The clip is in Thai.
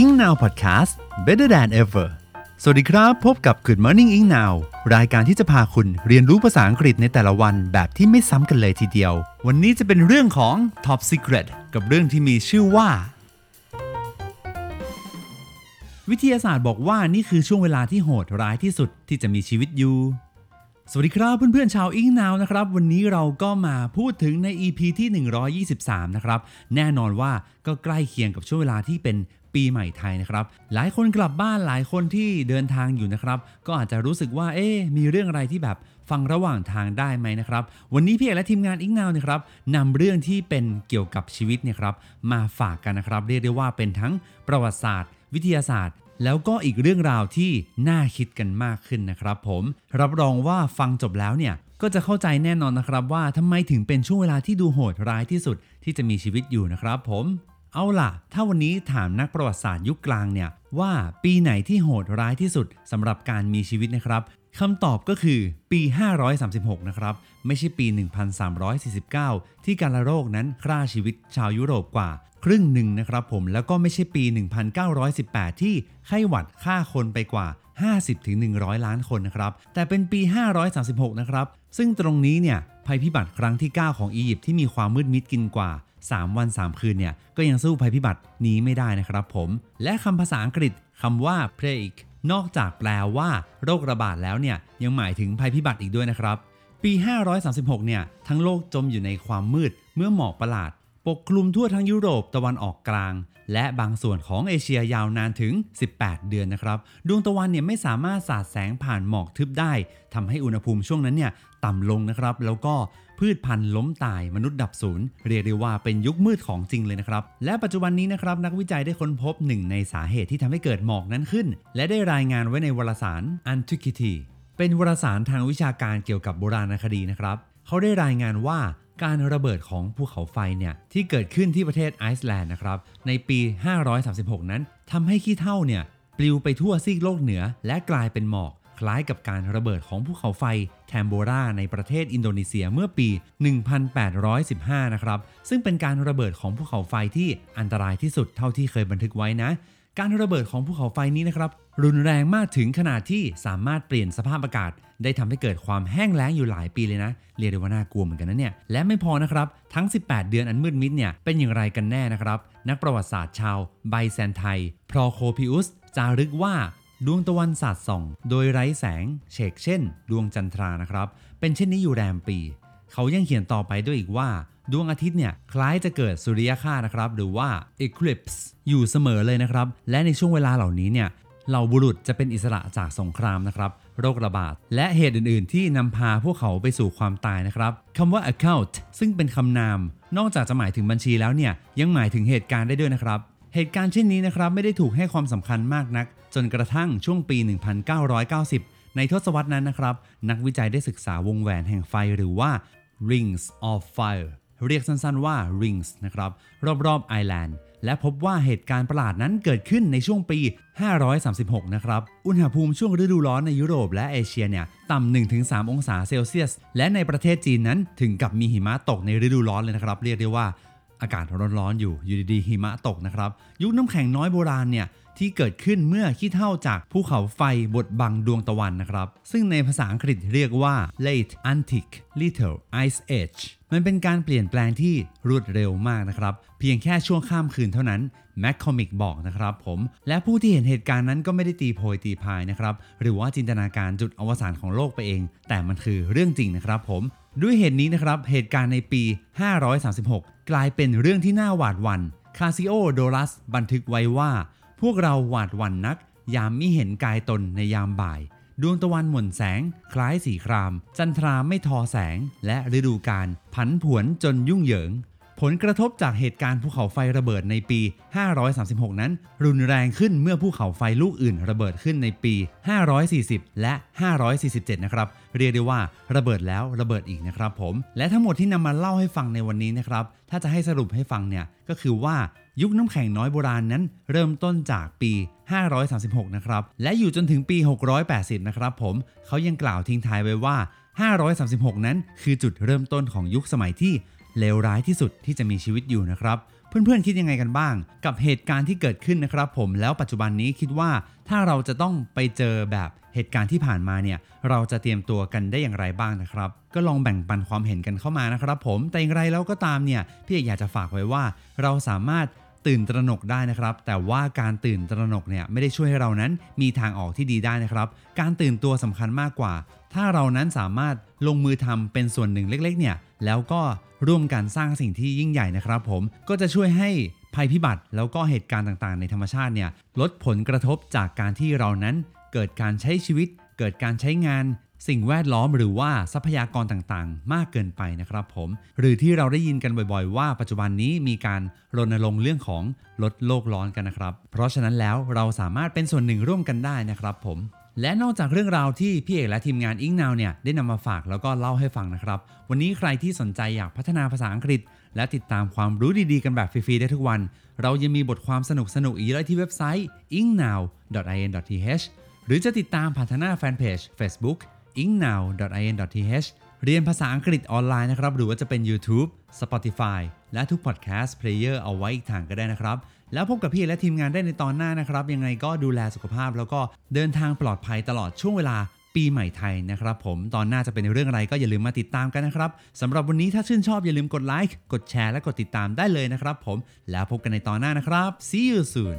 Ing Now Podcast Better than ever สวัสดีครับ พบกับ Good Morning Ing Now รายการที่จะพาคุณเรียนรู้ภาษาอังกฤษในแต่ละวันแบบที่ไม่ซ้ำกันเลยทีเดียว วันนี้จะเป็นเรื่องของ Top Secret กับเรื่องที่มีชื่อว่า วิทยาศาสตร์บอกว่านี่คือช่วงเวลาที่โหดร้ายที่สุดที่จะมีชีวิตอยู่สวัสดีครับเพื่อนๆชาวอิงนาวนะครับวันนี้เราก็มาพูดถึงใน EP ที่ 123 นะครับ แน่นอนว่าก็ใกล้เคียงกับช่วงเวลาที่เป็น ปีใหม่ไทยนะครับ หลายคนกลับบ้านหลายคนที่เดินทางอยู่นะครับ ก็อาจจะรู้สึกว่าเอ๊มีเรื่องอะไรที่แบบฟังระหว่างทางได้ไหมนะครับ วันนี้พี่เอกและทีมงานอิงนาวนะครับนำเรื่องที่เป็นเกี่ยวกับชีวิตเนี่ยครับมาฝากกันนะครับ เรียกได้ว่าเป็นทั้งประวัติศาสตร์ วิทยาศาสตร์ แล้วก็อีกเรื่องราวที่น่าคิดกันมากขึ้นนะครับ ผมรับรองว่าฟังจบแล้วเนี่ยก็จะเข้าใจแน่นอนนะครับว่าทำไมถึงเป็นช่วงเวลาที่ดูโหดร้ายที่สุดที่จะมีชีวิตอยู่นะครับ ผม เอาล่ะ ถ้าวันนี้ถามนักประวัติศาสตร์ยุคกลางเนี่ยว่าปีไหนที่โหดร้ายที่สุดสำหรับการมีชีวิตนะครับคำตอบก็คือปี 536 นะครับ ไม่ใช่ปี 1349 ที่การระโรคนั้นฆ่าชีวิตชาวยุโรปกว่า ครึ่งหนึ่งนะครับผม แล้วก็ไม่ใช่ปี 1918 ที่ไข้หวัดฆ่าคนไปกว่า 50-100 ล้านคนนะครับ แต่เป็นปี 536 นะครับ ซึ่งตรงนี้เนี่ยภัยพิบัติครั้งที่ 9 ของอียิปต์ที่มีความมืดมิดกินกว่า 3 วัน 3 คืนเนี่ยก็ยังสู้ภัยพิบัตินี้ไม่ได้นะครับผม และคำภาษาอังกฤษคำว่า plague นอกจากแปลว่าโรคระบาดแล้วเนี่ยยังหมายถึงภัยพิบัติอีกด้วยนะครับ ปี 536 เนี่ยทั้งโลกจมอยู่ในความมืดเมื่อหมอกประหลาด ปกคลุมทั่วทั้งยุโรปตะวันออกกลาง และบางส่วนของเอเชียยาวนานถึง 18 เดือนนะครับ ดวงตะวันเนี่ยไม่สามารถสาดแสงผ่านหมอกทึบได้ทำให้อุณหภูมิช่วงนั้นเนี่ยต่ำลงนะครับ แล้วก็พืชพันธุ์ล้มตายมนุษย์ดับศูนย์เรียกได้ว่าเป็นยุคมืดของจริงเลยนะครับ และปัจจุบันนี้นะครับนักวิจัยได้ค้นพบหนึ่งในสาเหตุที่ทำให้เกิดหมอกนั้นขึ้น และได้รายงานไว้ในวารสาร Antiquity เป็นวารสารทางวิชาการเกี่ยวกับโบราณคดีนะครับเขาได้รายงานว่า การระเบิดของภูเขาไฟเนี่ยที่เกิดขึ้นที่ประเทศไอซ์แลนด์นะครับในปี 536 นั้นทำให้ขี้เถ้าเนี่ยปลิวไปทั่วซีกโลกเหนือ และกลายเป็นหมอก คล้ายกับการระเบิดของภูเขาไฟแทมโบราในประเทศอินโดนีเซียเมื่อปี 1815 นะครับซึ่งเป็นการระเบิดของภูเขาไฟที่อันตรายที่สุดเท่าที่เคยบันทึกไว้นะ การระเบิดของภูเขาไฟนี้นะครับ รุนแรงมากถึงขนาดที่สามารถเปลี่ยนสภาพอากาศ ได้ทำให้เกิดความแห้งแล้งอยู่หลายปีเลยนะ เรียกได้ว่าน่ากลัวเหมือนกันนะเนี่ย และไม่พอนะครับ ทั้ง 18 เดือนอันมืดมิดเนี่ย เป็นอย่างไรกันแน่นะครับ นักประวัติศาสตร์ชาวไบแซนไทพรอโคพิอุสจารึกว่าดวงตะวันสาดส่อง โดยไร้แสงเฉกเช่น ดวงจันทรานะครับ เป็นเช่นนี้อยู่แรมปี เขายังเขียนต่อไปด้วยอีกว่า ดวงอาทิตย์เนี่ยคล้ายจะเกิดสุริยคราสนะครับ หรือว่า eclipse อยู่เสมอเลยนะครับ และในช่วงเวลาเหล่านี้เนี่ยเหล่าบุรุษจะเป็นอิสระจากสงครามนะครับ โรคระบาด และเหตุอื่น ๆ ที่นำพาพวกเขาไปสู่ความตายนะครับคำว่า account ซึ่งเป็นคำนาม นอกจากจะหมายถึงบัญชีแล้วเนี่ยยังหมายถึงเหตุการณ์ได้ด้วยนะครับ เหตุการณ์เช่นนี้นะครับไม่ได้ถูกให้ความสำคัญมากนัก จนกระทั่งช่วงปี 1990 ในทศวรรษนั้นนะครับ นักวิจัยได้ศึกษาวงแหวนแห่งไฟหรือว่า rings of fire เรียกสั้นๆว่า rings นะครับรอบๆไอแลนด์และพบว่าเหตุการณ์ประหลาดนั้นเกิดขึ้นในช่วงปี 536 นะครับ อุณหภูมิช่วงฤดูร้อนในยุโรปและเอเชียเนี่ยต่ำ1-3 องศาเซลเซียส และในประเทศจีนนั้นถึงกับมีหิมะตกในฤดูร้อนเลยนะครับ เรียกได้ว่าอากาศร้อนๆอยู่อยู่ดีๆหิมะตกนะครับ ยุคน้ำแข็งน้อยโบราณเนี่ยที่เกิดขึ้นเมื่อขี้เท่าจากภูเขาไฟบดบังดวงตะวันนะครับ ซึ่งในภาษาอังกฤษเรียกว่า late antique little ice age มันเป็นการเปลี่ยนแปลงที่รวดเร็วมากนะครับ เพียงแค่ช่วงข้ามคืนเท่านั้นแมคคอมิกบอกนะครับผม และผู้ที่เห็นเหตุการณ์นั้นก็ไม่ได้ตีโพยตีพายนะครับ หรือว่าจินตนาการจุดอวสานของโลกไปเอง แต่มันคือเรื่องจริงนะครับผม ด้วยเหตุนี้นะครับ เหตุการณ์ในปี 536 กลายเป็นเรื่องที่น่าหวาดหวัน่น คาซิโอโดรัสบันทึกไว้ว่า พวกเราหวาดหวั่นนัก ยามมิเห็นกายตนในยามบ่าย ดวงตะวันหม่นแสง คล้ายสีคราม จันทราไม่ทอแสง และฤดูกาลผันผวนจนยุ่งเหยิง ผลกระทบจากเหตุการณ์ภูเขาไฟระเบิดในปี 536 นั้น รุนแรงขึ้นเมื่อภูเขาไฟลูกอื่นระเบิดขึ้นในปี 540 และ 547 นะครับ เรียกได้ว่าระเบิดแล้วระเบิดอีกนะครับผม และทั้งหมดที่นำมาเล่าให้ฟังในวันนี้นะครับ ถ้าจะให้สรุปให้ฟังเนี่ยก็คือว่ายุคน้ำแข็งน้อยโบราณนั้น เริ่มต้นจากปี 536 นะครับ และอยู่จนถึงปี 680 นะครับผม เขายังกล่าวทิ้งท้ายไว้ว่า 536 นั้นคือจุดเริ่มต้นของยุคสมัยที่เลวร้ายที่สุดที่จะมีชีวิตอยู่นะครับ เพื่อนๆคิดยังไงกันบ้าง กับเหตุการณ์ที่เกิดขึ้นนะครับ ผมแล้วปัจจุบันนี้คิดว่าถ้าเราจะต้องไปเจอแบบเหตุการณ์ที่ผ่านมาเนี่ย เราจะเตรียมตัวกันได้อย่างไรบ้างนะครับ ก็ลองแบ่งปันความเห็นกันเข้ามานะครับ ผมแต่อย่างไรแล้วก็ตามเนี่ยพี่เอกอยากจะฝากไว้ว่า เราสามารถ ตื่นตระหนกได้นะครับ แต่ว่าการตื่นตระหนกเนี่ยไม่ได้ช่วยให้เรานั้นมีทางออกที่ดีได้นะครับ การตื่นตัวสำคัญมากกว่า ถ้าเรานั้นสามารถลงมือทำเป็นส่วนหนึ่งเล็กๆ เนี่ยแล้วก็ร่วมกันสร้างสิ่งที่ยิ่งใหญ่นะครับ ผมก็จะช่วยให้ภัยพิบัติแล้วก็เหตุการณ์ต่างๆ ในธรรมชาติเนี่ยลดผลกระทบจากการที่เรานั้นเกิดการใช้ชีวิต เกิดการใช้งาน สิ่งแวดล้อมหรือว่าทรัพยากรต่างๆ มากเกินไปนะครับผม หรือที่เราได้ยินกันบ่อยๆ ว่าปัจจุบันนี้มีการรณรงค์เรื่องของลดโลกร้อนกันนะครับ เพราะฉะนั้นแล้วเราสามารถเป็นส่วนหนึ่งร่วมกันได้นะครับผมและนอกจากเรื่องราวที่พี่เอกและทีมงานอิงนาวเนี่ยได้นำมาฝากแล้วก็เล่าให้ฟังนะครับ วันนี้ใครที่สนใจอยากพัฒนาภาษาอังกฤษ และติดตามความรู้ดีๆ กันแบบฟรี ๆ ได้ทุกวัน เรายังมีบทความสนุกๆ อีกเลยที่เว็บไซต์ ingnow.in.th หรือจะติดตามผ่านทางหน้าแฟนเพจ Facebook ingnow.in.th เรียนภาษาอังกฤษออนไลน์นะครับ หรือว่าจะเป็น YouTube Spotify และทุก Podcast Player เอาไว้อีกทางก็ได้นะครับ แล้วพบกับพี่และทีมงานได้ในตอนหน้านะครับ ยังไงก็ดูแลสุขภาพ แล้วก็เดินทางปลอดภัยตลอดช่วงเวลาปีใหม่ไทยนะครับผมตอนหน้าจะเป็นเรื่องอะไรก็อย่าลืมมาติดตามกันนะครับสำหรับวันนี้ถ้าชื่นชอบอย่าลืมกดไลค์กดแชร์และกดติดตามได้เลยนะครับผมแล้วพบกันในตอนหน้านะครับ see you soon